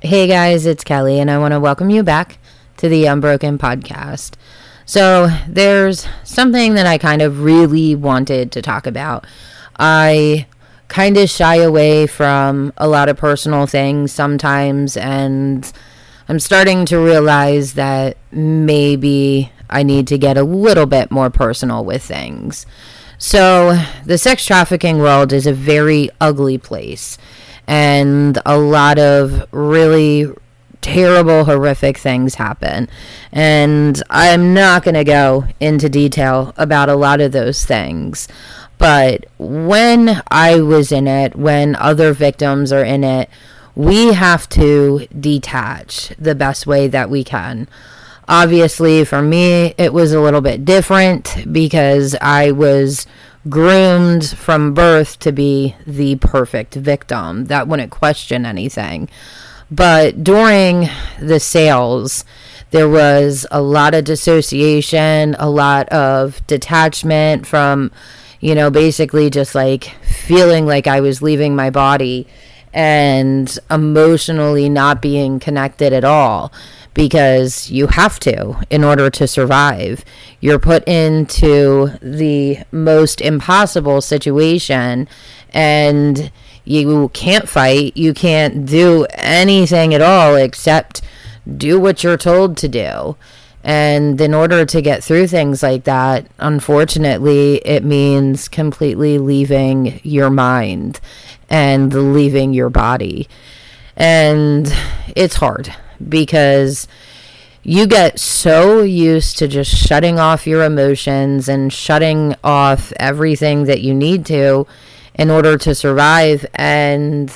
Hey guys, it's Kelly, and I want to welcome you back to the Unbroken Podcast. So, there's something that I kind of really wanted to talk about. I kind of shy away from a lot of personal things sometimes, and I'm starting to realize that maybe I need to get a little bit more personal with things. So, the sex trafficking world is a very ugly place and a lot of really terrible, horrific things happen. And I'm not going to go into detail about a lot of those things. But when I was in it, when other victims are in it, we have to detach the best way that we can. Obviously, for me, it was a little bit different because I was groomed from birth to be the perfect victim that wouldn't question anything. But during the sales, there was a lot of dissociation, a lot of detachment from, you know, basically just like feeling like I was leaving my body and emotionally not being connected at all because you have to in order to survive. You're put into the most impossible situation and you can't fight. You can't do anything at all except do what you're told to do. And in order to get through things like that, unfortunately, it means completely leaving your mind and leaving your body. And it's hard because you get so used to just shutting off your emotions and shutting off everything that you need to in order to survive and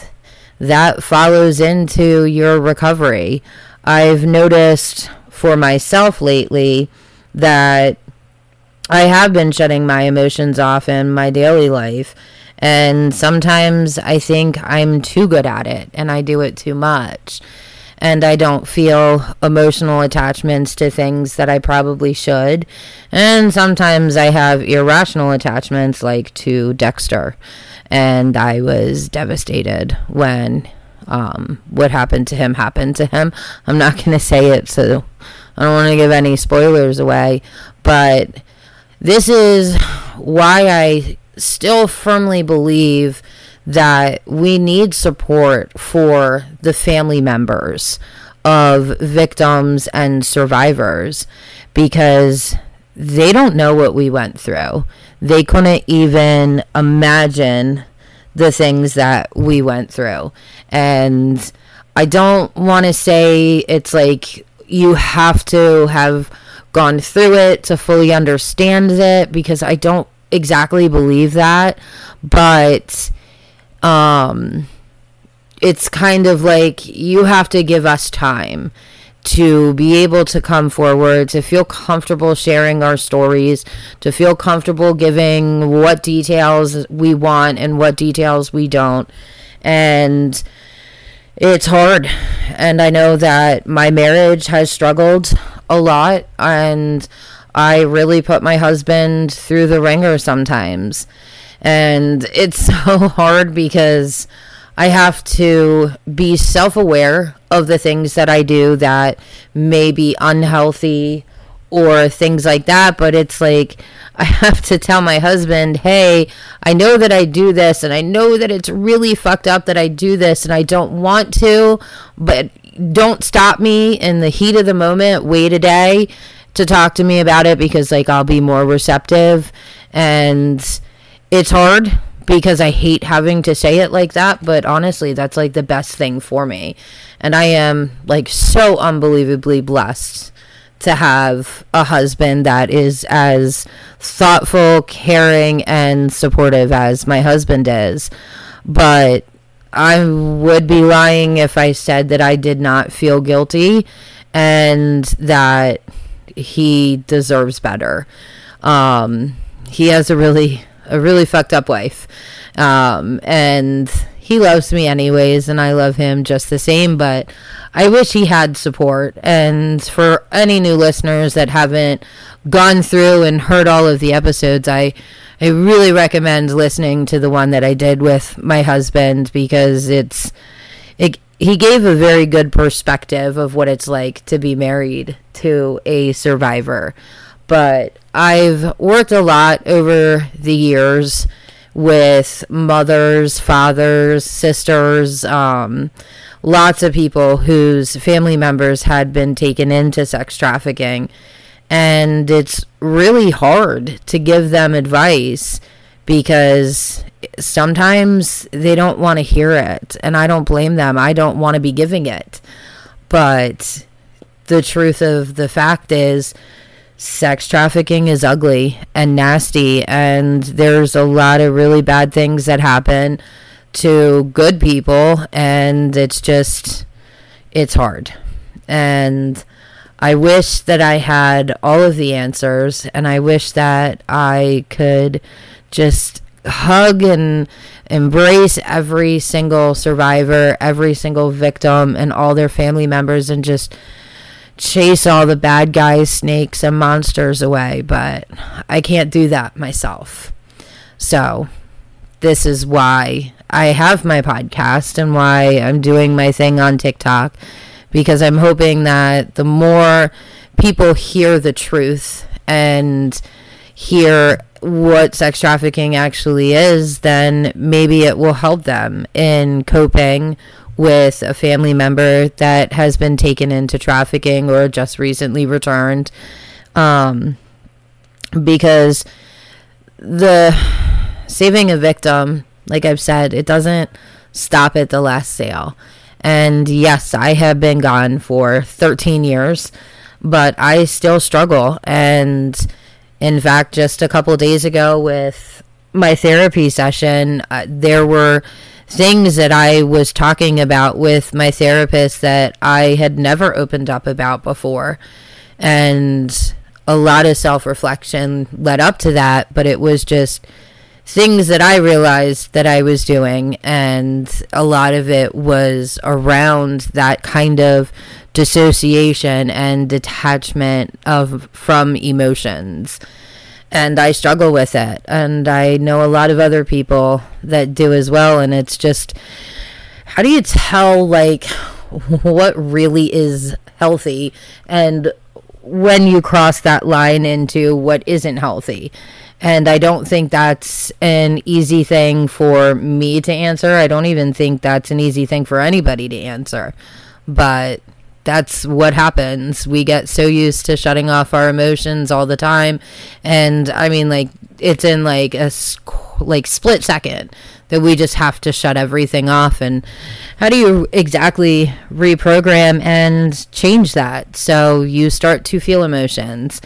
that follows into your recovery. I've noticed for myself lately that I have been shutting my emotions off in my daily life. And sometimes I think I'm too good at it and I do it too much and I don't feel emotional attachments to things that I probably should. And sometimes I have irrational attachments, like to Dexter. And I was devastated when um, what happened to him happened to him. I'm not going to say it, so I don't want to give any spoilers away. But this is why I still firmly believe that we need support for the family members of victims and survivors because they don't know what we went through. They couldn't even imagine the things that we went through. And I don't want to say it's like you have to have gone through it to fully understand it because I don't exactly believe that. But um, it's kind of like you have to give us time to be able to come forward, to feel comfortable sharing our stories, to feel comfortable giving what details we want and what details we don't. And it's hard. And I know that my marriage has struggled a lot. And I really put my husband through the ringer sometimes. And it's so hard because I have to be self aware of the things that I do that may be unhealthy or things like that. But it's like I have to tell my husband, hey, I know that I do this and I know that it's really fucked up that I do this and I don't want to, but don't stop me in the heat of the moment. Wait a day to talk to me about it because like I'll be more receptive and it's hard because I hate having to say it like that, but honestly, that's like the best thing for me. And I am like so unbelievably blessed to have a husband that is as thoughtful, caring, and supportive as my husband is. But I would be lying if I said that I did not feel guilty and that he deserves better. Um, he has a really a really fucked up wife. Um, and he loves me anyways, and I love him just the same, but I wish he had support. And for any new listeners that haven't gone through and heard all of the episodes, I I really recommend listening to the one that I did with my husband because it's it he gave a very good perspective of what it's like to be married to a survivor. But I've worked a lot over the years with mothers, fathers, sisters, um, lots of people whose family members had been taken into sex trafficking. And it's really hard to give them advice because sometimes they don't want to hear it. And I don't blame them. I don't want to be giving it. But the truth of the fact is, sex trafficking is ugly and nasty. And there's a lot of really bad things that happen to good people. And it's just, it's hard. And I wish that I had all of the answers. And I wish that I could just hug and embrace every single survivor, every single victim, and all their family members and just chase all the bad guys, snakes, and monsters away. But I can't do that myself. So, this is why I have my podcast and why I'm doing my thing on TikTok because I'm hoping that the more people hear the truth and hear what sex trafficking actually is, then maybe it will help them in coping with a family member that has been taken into trafficking or just recently returned. Um, because the saving a victim, like I've said, it doesn't stop at the last sale. And yes, I have been gone for 13 years, but I still struggle. And in fact, just a couple days ago with my therapy session, uh, there were things that I was talking about with my therapist that I had never opened up about before. And a lot of self reflection led up to that, but it was just things that I realized that I was doing. And a lot of it was around that kind of dissociation and detachment of from emotions and I struggle with it and I know a lot of other people that do as well and it's just how do you tell like what really is healthy and when you cross that line into what isn't healthy and I don't think that's an easy thing for me to answer. I don't even think that's an easy thing for anybody to answer. But that's what happens. We get so used to shutting off our emotions all the time, and I mean, like it's in like a like split second that we just have to shut everything off. And how do you exactly reprogram and change that so you start to feel emotions?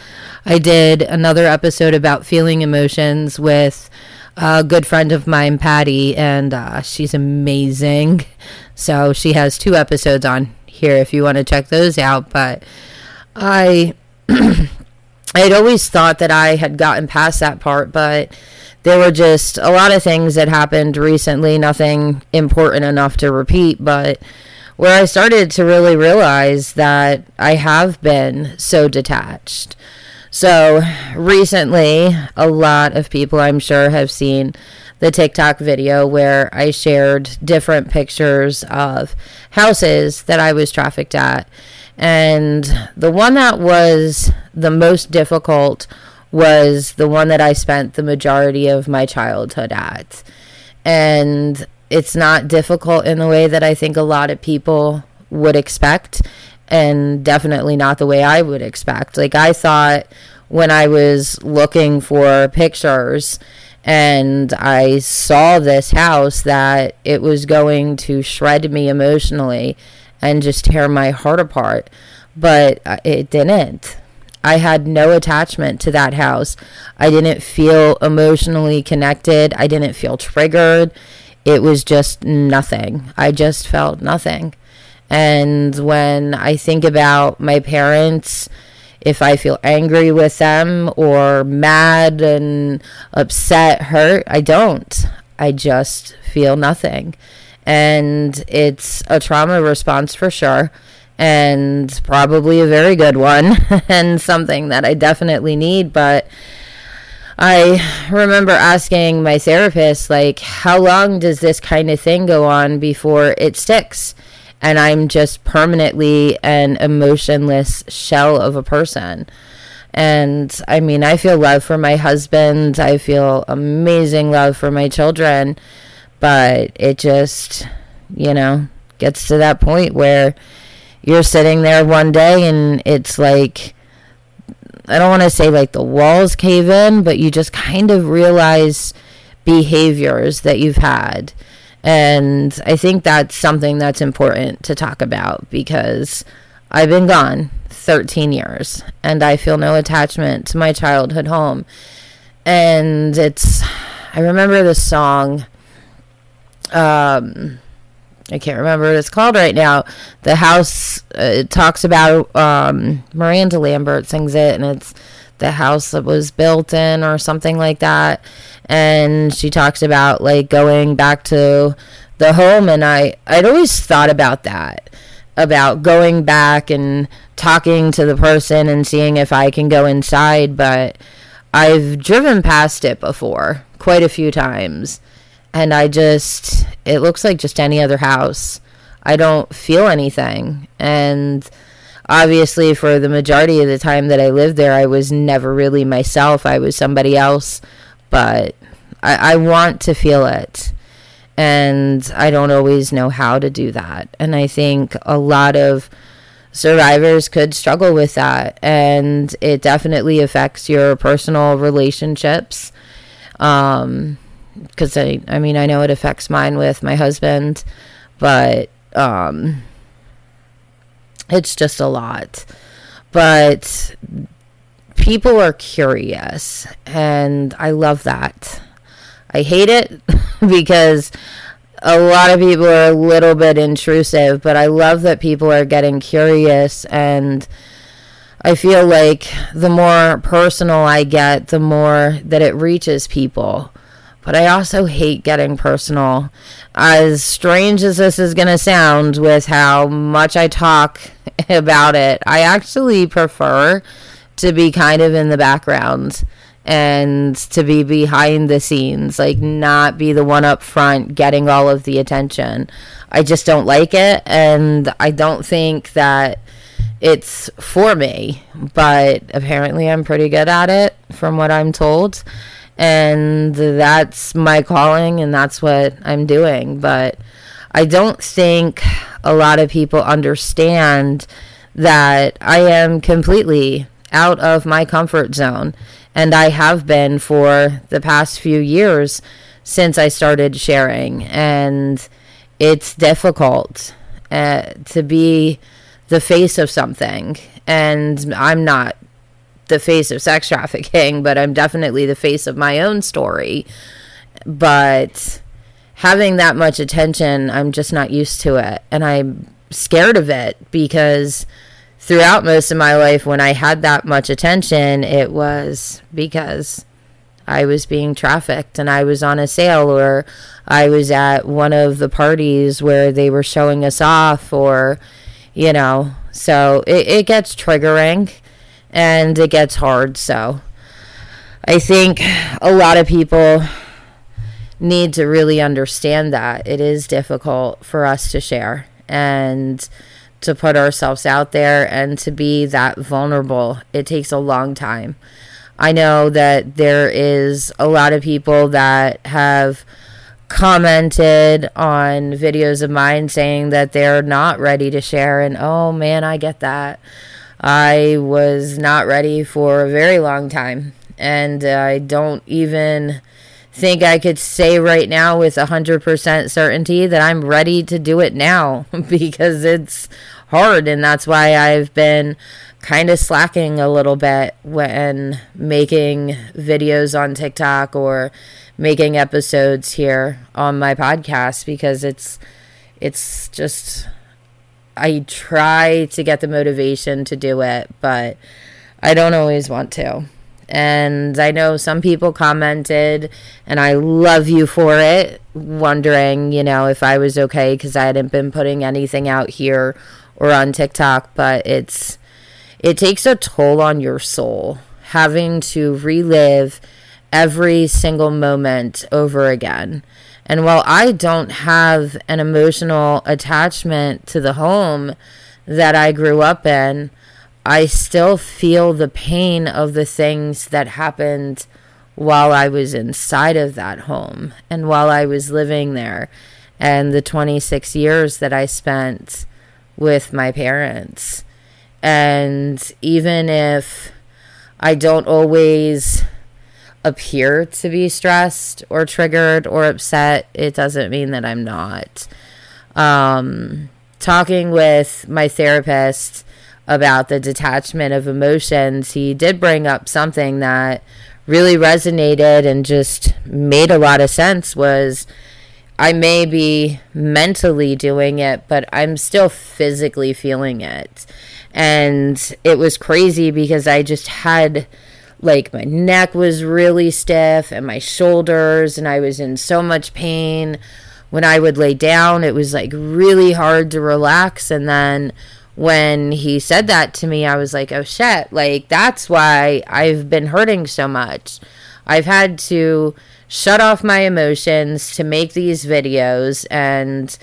I did another episode about feeling emotions with a good friend of mine, Patty, and uh, she's amazing. So she has two episodes on here if you want to check those out. But I, I had always thought that I had gotten past that part, but there were just a lot of things that happened recently, nothing important enough to repeat, but where I started to really realize that I have been so detached. So recently, a lot of people I'm sure have seen the TikTok video where I shared different pictures of houses that I was trafficked at. And the one that was the most difficult was the one that I spent the majority of my childhood at. And it's not difficult in the way that I think a lot of people would expect, and definitely not the way I would expect. Like, I thought when I was looking for pictures and I saw this house that it was going to shred me emotionally and just tear my heart apart. But uh, it didn't. I had no attachment to that house. I didn't feel emotionally connected. I didn't feel triggered. It was just nothing. I just felt nothing. And when I think about my parents, if I feel angry with them or mad and upset, hurt, I don't. I just feel nothing. And it's a trauma response for sure, and probably a very good one, and something that I definitely need. But I remember asking my therapist, like, how long does this kind of thing go on before it sticks? And I'm just permanently an emotionless shell of a person. And I mean, I feel love for my husband. I feel amazing love for my children. But it just, you know, gets to that point where you're sitting there one day and it's like, I don't want to say like the walls cave in, but you just kind of realize behaviors that you've had. And I think that's something that's important to talk about because I've been gone 13 years and I feel no attachment to my childhood home. And it's, I remember the song, um, I can't remember what it's called right now. The house uh, it talks about um, Miranda Lambert sings it, and it's the house that was built in or something like that. And she talks about like going back to the home, and I I'd always thought about that about going back and talking to the person and seeing if I can go inside, but I've driven past it before quite a few times and I just it looks like just any other house. I don't feel anything and obviously for the majority of the time that I lived there I was never really myself. I was somebody else, but I, I want to feel it. And I don't always know how to do that. And I think a lot of survivors could struggle with that. And it definitely affects your personal relationships. Um, because I, I mean, I know it affects mine with my husband, but um, it's just a lot. But people are curious, and I love that. I hate it because a lot of people are a little bit intrusive, but I love that people are getting curious and. I feel like the more personal I get, the more that it reaches people but I also hate getting personal. As strange as this is going to sound with how much I talk about it, I actually prefer to be kind of in the background and to be behind the scenes, like not be the one up front getting all of the attention. I just don't like it, and I don't think that it's for me, but apparently I'm pretty good at it from what I'm told and that's my calling and that's what I'm doing. But I don't think a lot of people understand that I am completely out of my comfort zone. And I have been for the past few years since I started sharing. And it's difficult uh, to be the face of something. And I'm not the face of sex trafficking, but I'm definitely the face of my own story. But having that much attention, I'm just not used to it. And I'm scared of it because throughout most of my life, when I had that much attention, it was because I was being trafficked and I was on a sale or I was at one of the parties where they were showing us off or, you know, so it, it gets triggering and it gets hard. So I think a lot of people need to really understand that it is difficult for us to share and to put ourselves out there and to be that vulnerable. It takes a long time. I know that there is a lot of people that have commented on videos of mine saying that they're not ready to share and oh man, I get that. I was not ready for a very long time. And I don't even think I could say right now with 100% certainty that I'm ready to do it now because it's hard. And that's why I've been kind of slacking a little bit when making videos on TikTok or making episodes here on my podcast because it's it's just I try to get the motivation to do it, but I don't always want to. And I know some people commented, and I love you for it, wondering, you know, if I was okay because I hadn't been putting anything out here or on TikTok. But it's, it takes a toll on your soul having to relive every single moment over again And while I don't have an emotional attachment to the home that I grew up in, I still feel the pain of the things that happened while I was inside of that home and while I was living there and the 26 years that I spent with my parents. And even if I don't always appear to be stressed or triggered or upset, it doesn't mean that I'm not. Um, talking with my therapist about the detachment of emotions, he did bring up something that really resonated and just made a lot of sense was I may be mentally doing it, but I'm still physically feeling it. And it was crazy because I just had like my neck was really stiff and my shoulders, and I was in so much pain. When I would lay down, it was like really hard to relax. And then when he said that to me, I was like, oh shit, like that's why I've been hurting so much. I've had to shut off my emotions to make these videos and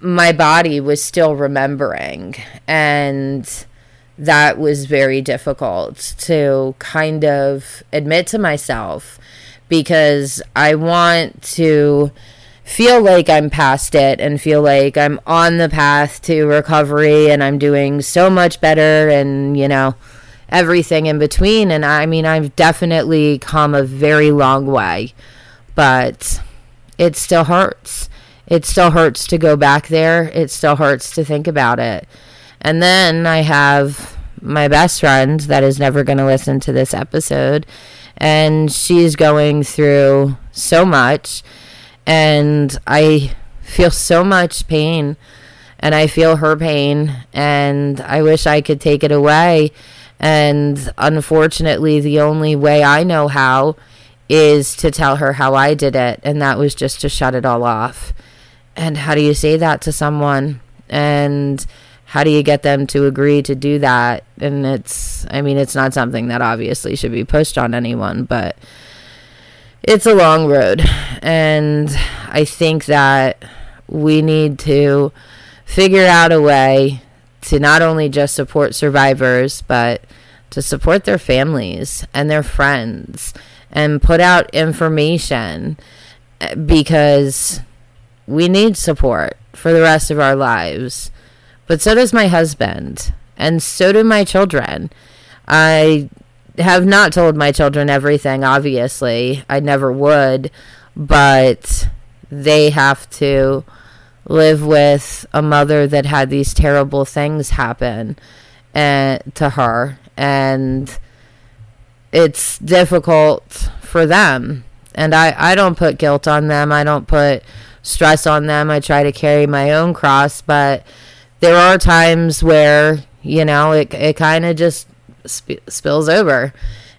my body was still remembering and that was very difficult to kind of admit to myself because I want to feel like I'm past it and feel like I'm on the path to recovery and I'm doing so much better and you know everything in between. And I mean, I've definitely come a very long way, but it still hurts. It still hurts to go back there. It still hurts to think about it. And then I have my best friend that is never going to listen to this episode. And she's going through so much. And I feel so much pain. And I feel her pain. And I wish I could take it away and unfortunately, the only way I know how is to tell her how I did it. And that was just to shut it all off. And how do you say that to someone? And how do you get them to agree to do that? And it's, I mean, it's not something that obviously should be pushed on anyone, but it's a long road. And I think that we need to figure out a way to not only just support survivors, but to support their families and their friends and put out information eh, because we need support for the rest of our lives. But so does my husband, and so do my children. I have not told my children everything, obviously. I never would, but they have to live with a mother that had these terrible things happen eh, to her and it's difficult for them and I, I don't put guilt on them i don't put stress on them i try to carry my own cross but there are times where you know it, it kind of just sp- spills over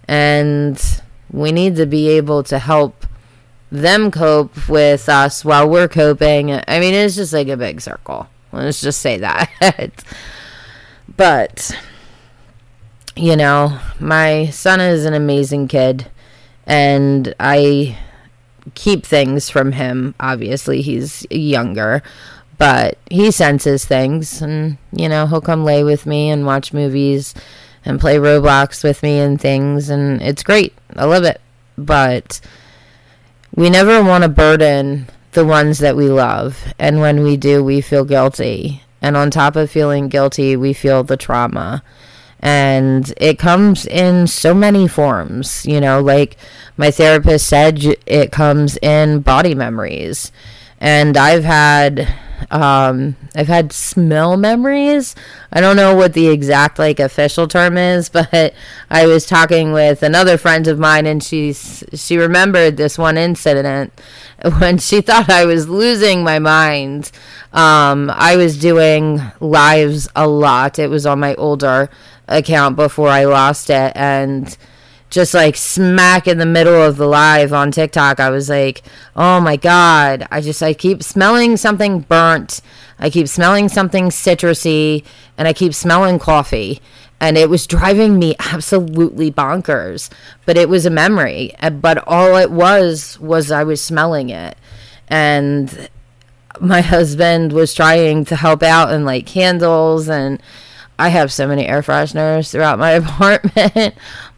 and we need to be able to help them cope with us while we're coping. I mean, it's just like a big circle. Let's just say that. but, you know, my son is an amazing kid, and I keep things from him. Obviously, he's younger, but he senses things, and, you know, he'll come lay with me and watch movies and play Roblox with me and things, and it's great. I love it. But, we never want to burden the ones that we love. And when we do, we feel guilty. And on top of feeling guilty, we feel the trauma. And it comes in so many forms, you know, like my therapist said, it comes in body memories. And I've had um, I've had smell memories. I don't know what the exact like official term is, but I was talking with another friend of mine, and she's she remembered this one incident when she thought I was losing my mind. Um, I was doing lives a lot. It was on my older account before I lost it, and just like smack in the middle of the live on TikTok. I was like, oh my God. I just, I keep smelling something burnt. I keep smelling something citrusy and I keep smelling coffee. And it was driving me absolutely bonkers. But it was a memory. But all it was, was I was smelling it. And my husband was trying to help out and like candles and I have so many air fresheners throughout my apartment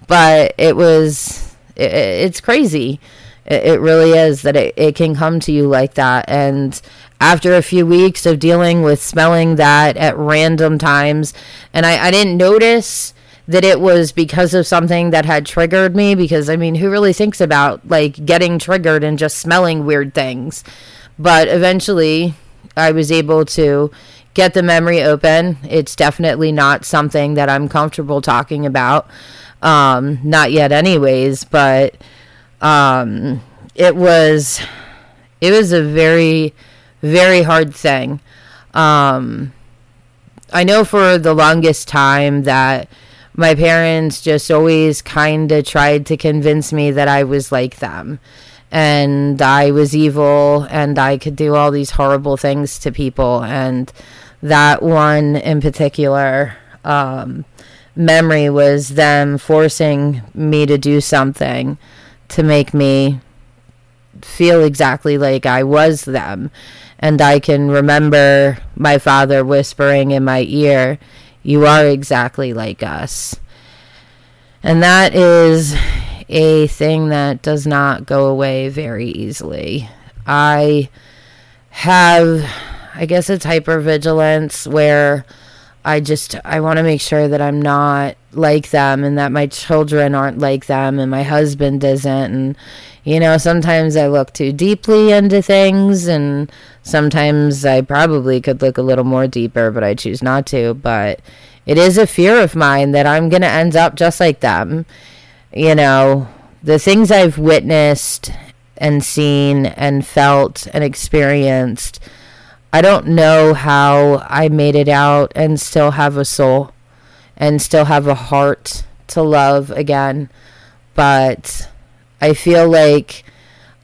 but it was it, it's crazy. It, it, really is that it, it can come to you like that. And after a few weeks of dealing with smelling that at random times and I, I didn't notice that it was because of something that had triggered me because I mean who really thinks about like getting triggered and just smelling weird things? But eventually I was able to get the memory open. It's definitely not something that I'm comfortable talking about um, not yet, anyways, but um, it was it was a very very hard thing. Um, I know for the longest time that my parents just always kind of tried to convince me that I was like them and I was evil and I could do all these horrible things to people. And that one in particular, um, memory was them forcing me to do something to make me feel exactly like I was them. And I can remember my father whispering in my ear, You are exactly like us. And that is a thing that does not go away very easily. I have, I guess it's hypervigilance where I just I want to make sure that I'm not like them and that my children aren't like them and my husband isn't and you know sometimes I look too deeply into things and sometimes I probably could look a little more deeper but I choose not to. But it is a fear of mine that I'm going to end up just like them. You know the things I've witnessed and seen and felt and experienced I don't know how I made it out and still have a soul and still have a heart to love again. But I feel like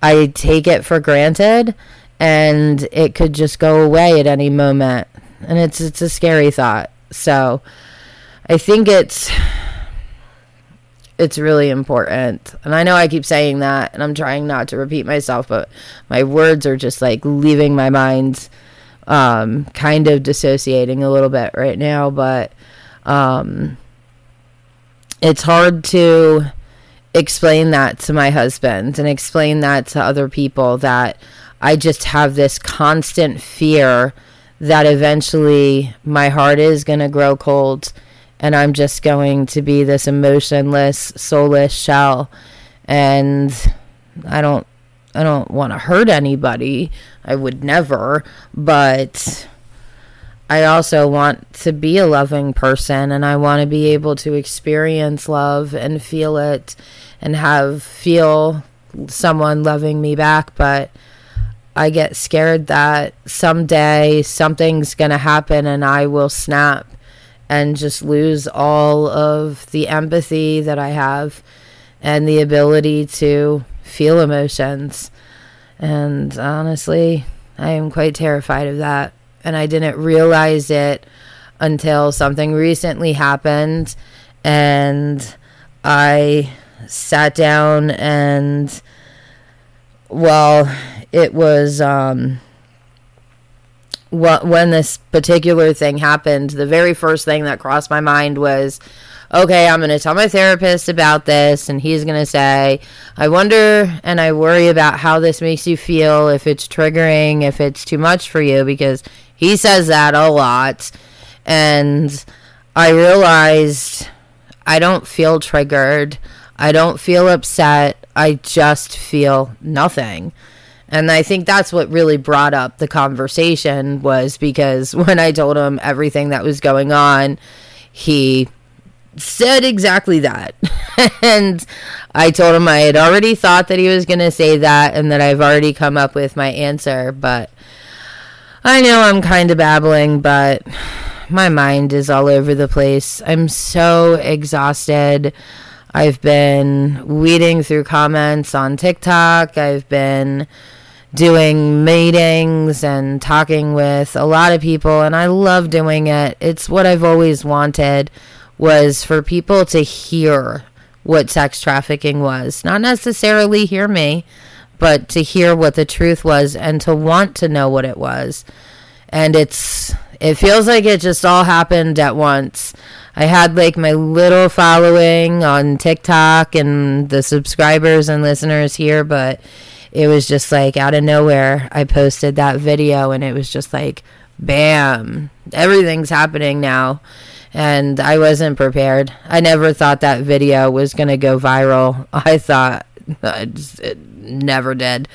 I take it for granted and it could just go away at any moment. And it's it's a scary thought. So I think it's it's really important. And I know I keep saying that and I'm trying not to repeat myself, but my words are just like leaving my mind um, kind of dissociating a little bit right now, but um, it's hard to explain that to my husband and explain that to other people that I just have this constant fear that eventually my heart is going to grow cold and I'm just going to be this emotionless, soulless shell. And I don't I don't want to hurt anybody. I would never, but I also want to be a loving person and I want to be able to experience love and feel it and have feel someone loving me back, but I get scared that someday something's going to happen and I will snap and just lose all of the empathy that I have and the ability to feel emotions. And honestly, I am quite terrified of that. And I didn't realize it until something recently happened. And I sat down and, well, it was. Um, when this particular thing happened, the very first thing that crossed my mind was, okay, I'm going to tell my therapist about this, and he's going to say, I wonder and I worry about how this makes you feel, if it's triggering, if it's too much for you, because he says that a lot. And I realized I don't feel triggered, I don't feel upset, I just feel nothing. And I think that's what really brought up the conversation was because when I told him everything that was going on, he said exactly that. and I told him I had already thought that he was going to say that and that I've already come up with my answer. But I know I'm kind of babbling, but my mind is all over the place. I'm so exhausted. I've been weeding through comments on TikTok. I've been doing meetings and talking with a lot of people and I love doing it. It's what I've always wanted was for people to hear what sex trafficking was. Not necessarily hear me, but to hear what the truth was and to want to know what it was. And it's it feels like it just all happened at once. I had like my little following on TikTok and the subscribers and listeners here, but it was just like out of nowhere. I posted that video and it was just like, bam, everything's happening now. And I wasn't prepared. I never thought that video was going to go viral. I thought uh, it never did.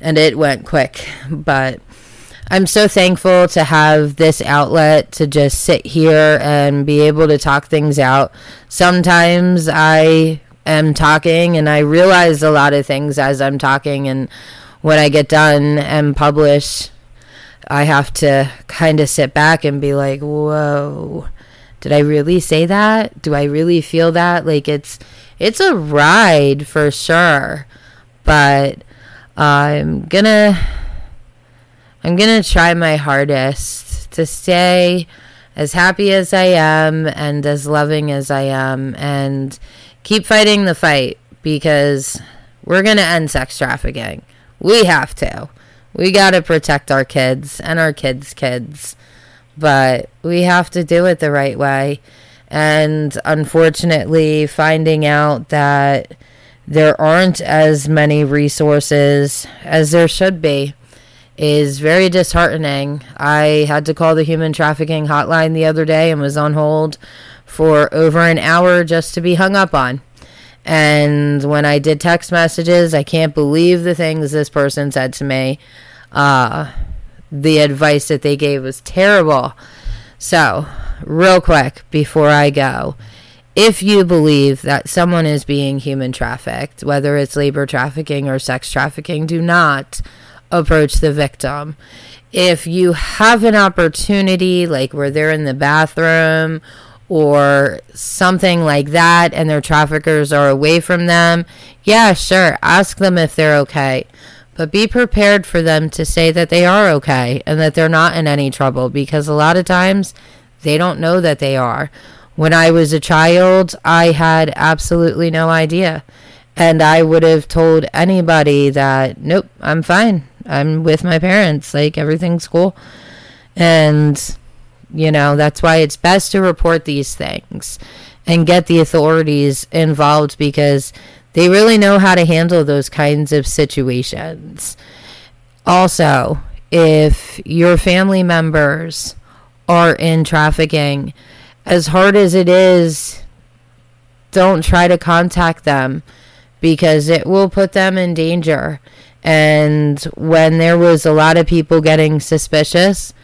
And it went quick. But I'm so thankful to have this outlet to just sit here and be able to talk things out. Sometimes I am talking and I realize a lot of things as I'm talking, and when I get done and publish, I have to kind of sit back and be like, whoa. Did I really say that? Do I really feel that? Like it's it's a ride for sure. But I'm gonna I'm to try my hardest to stay as happy as I am and as loving as I am and keep fighting the fight because we're going to end sex trafficking. We have to. We got to protect our kids and our kids' kids, but we have to do it the right way. And unfortunately, finding out that there aren't as many resources as there should be is very disheartening. I had to call the human trafficking hotline the other day and was on hold for over an hour just to be hung up on. And when I did text messages, I can't believe the things this person said to me. Uh, the advice that they gave was terrible. So, real quick before I go, if you believe that someone is being human trafficked, whether it's labor trafficking or sex trafficking, do not approach the victim. If you have an opportunity, like where they're in the bathroom or something like that, and their traffickers are away from them, yeah, sure, ask them if they're okay. But be prepared for them to say that they are okay and that they're not in any trouble because a lot of times they don't know that they are. When I was a child, I had absolutely no idea. And I would have told anybody that, nope, I'm fine. I'm with my parents. Like everything's cool. And you know, that's why it's best to report these things and get the authorities involved because they really know how to handle those kinds of situations. Also, if your family members are in trafficking, as hard as it is, don't try to contact them because it will put them in danger. And when there was a lot of people getting suspicious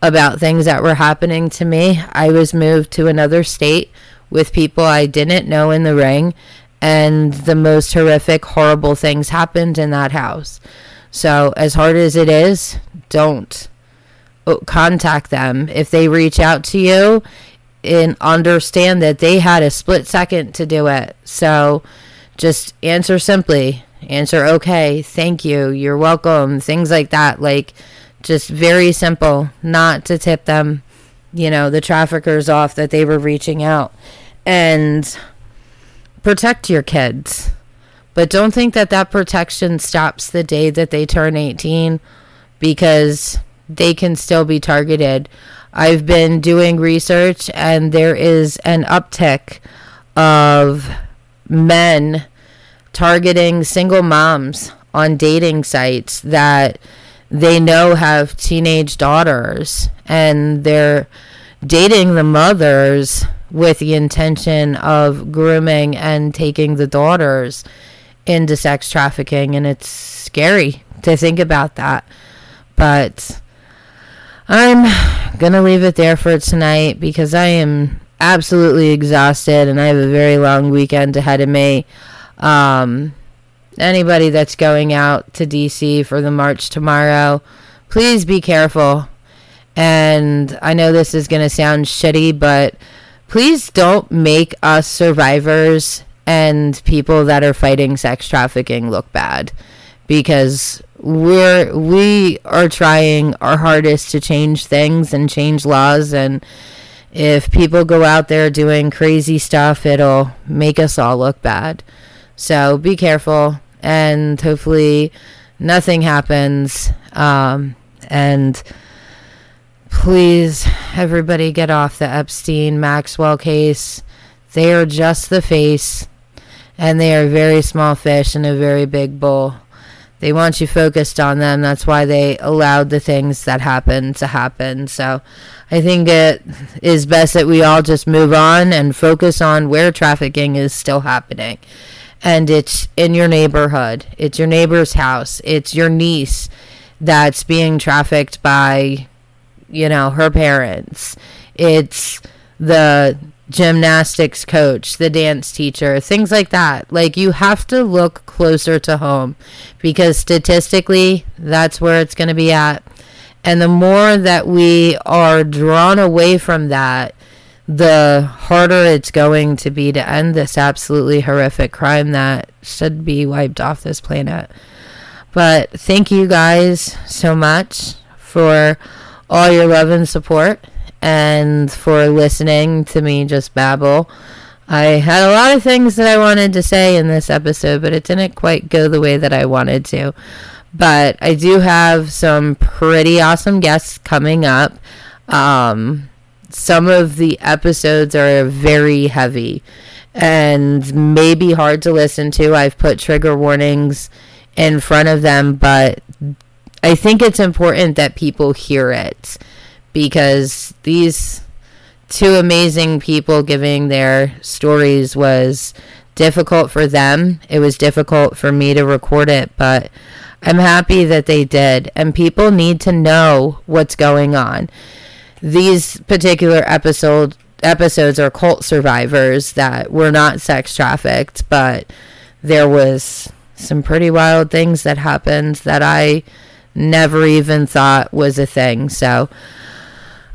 about things that were happening to me, I was moved to another state with people I didn't know in the ring. And the most horrific, horrible things happened in that house. So, as hard as it is, don't oh, contact them. If they reach out to you, and understand that they had a split second to do it. So, just answer simply answer okay, thank you, you're welcome, things like that. Like just very simple, not to tip them, you know, the traffickers off that they were reaching out. And protect your kids. But don't think that that protection stops the day that they turn 18 because they can still be targeted. I've been doing research and there is an uptick of men targeting single moms on dating sites that they know have teenage daughters and they're dating the mothers with the intention of grooming and taking the daughters into sex trafficking and it's scary to think about that but I'm going to leave it there for tonight because I am absolutely exhausted and I have a very long weekend ahead of me. Um, anybody that's going out to DC for the march tomorrow, please be careful. And I know this is going to sound shitty, but please don't make us survivors and people that are fighting sex trafficking look bad because we're we are trying our hardest to change things and change laws. And if people go out there doing crazy stuff it'll make us all look bad. So be careful and hopefully nothing happens. Um, and please everybody get off the epstein maxwell case they are just the face and they are very small fish in a very big bowl they want you focused on them. That's why they allowed the things that happened to happen. So I think it is best that we all just move on and focus on where trafficking is still happening. And it's in your neighborhood, it's your neighbor's house, it's your niece that's being trafficked by, you know, her parents. It's the gymnastics coach, the dance teacher, things like that. Like you have to look closer to home because statistically that's where it's going to be at. And the more that we are drawn away from that, the harder it's going to be to end this absolutely horrific crime that should be wiped off this planet. But thank you guys so much for all your love and support and for listening to me just babble. I had a lot of things that I wanted to say in this episode, but it didn't quite go the way that I wanted to. But I do have some pretty awesome guests coming up. Um, some of the episodes are very heavy and maybe hard to listen to. I've put trigger warnings in front of them, but I think it's important that people hear it because these two amazing people giving their stories was difficult for them. It was difficult for me to record it, but I'm happy that they did. And people need to know what's going on. These particular episode episodes are cult survivors that were not sex trafficked, but there was some pretty wild things that happened that I never even thought was a thing. So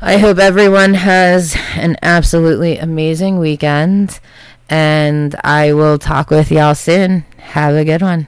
I hope everyone has an absolutely amazing weekend, and I will talk with y'all soon. Have a good one.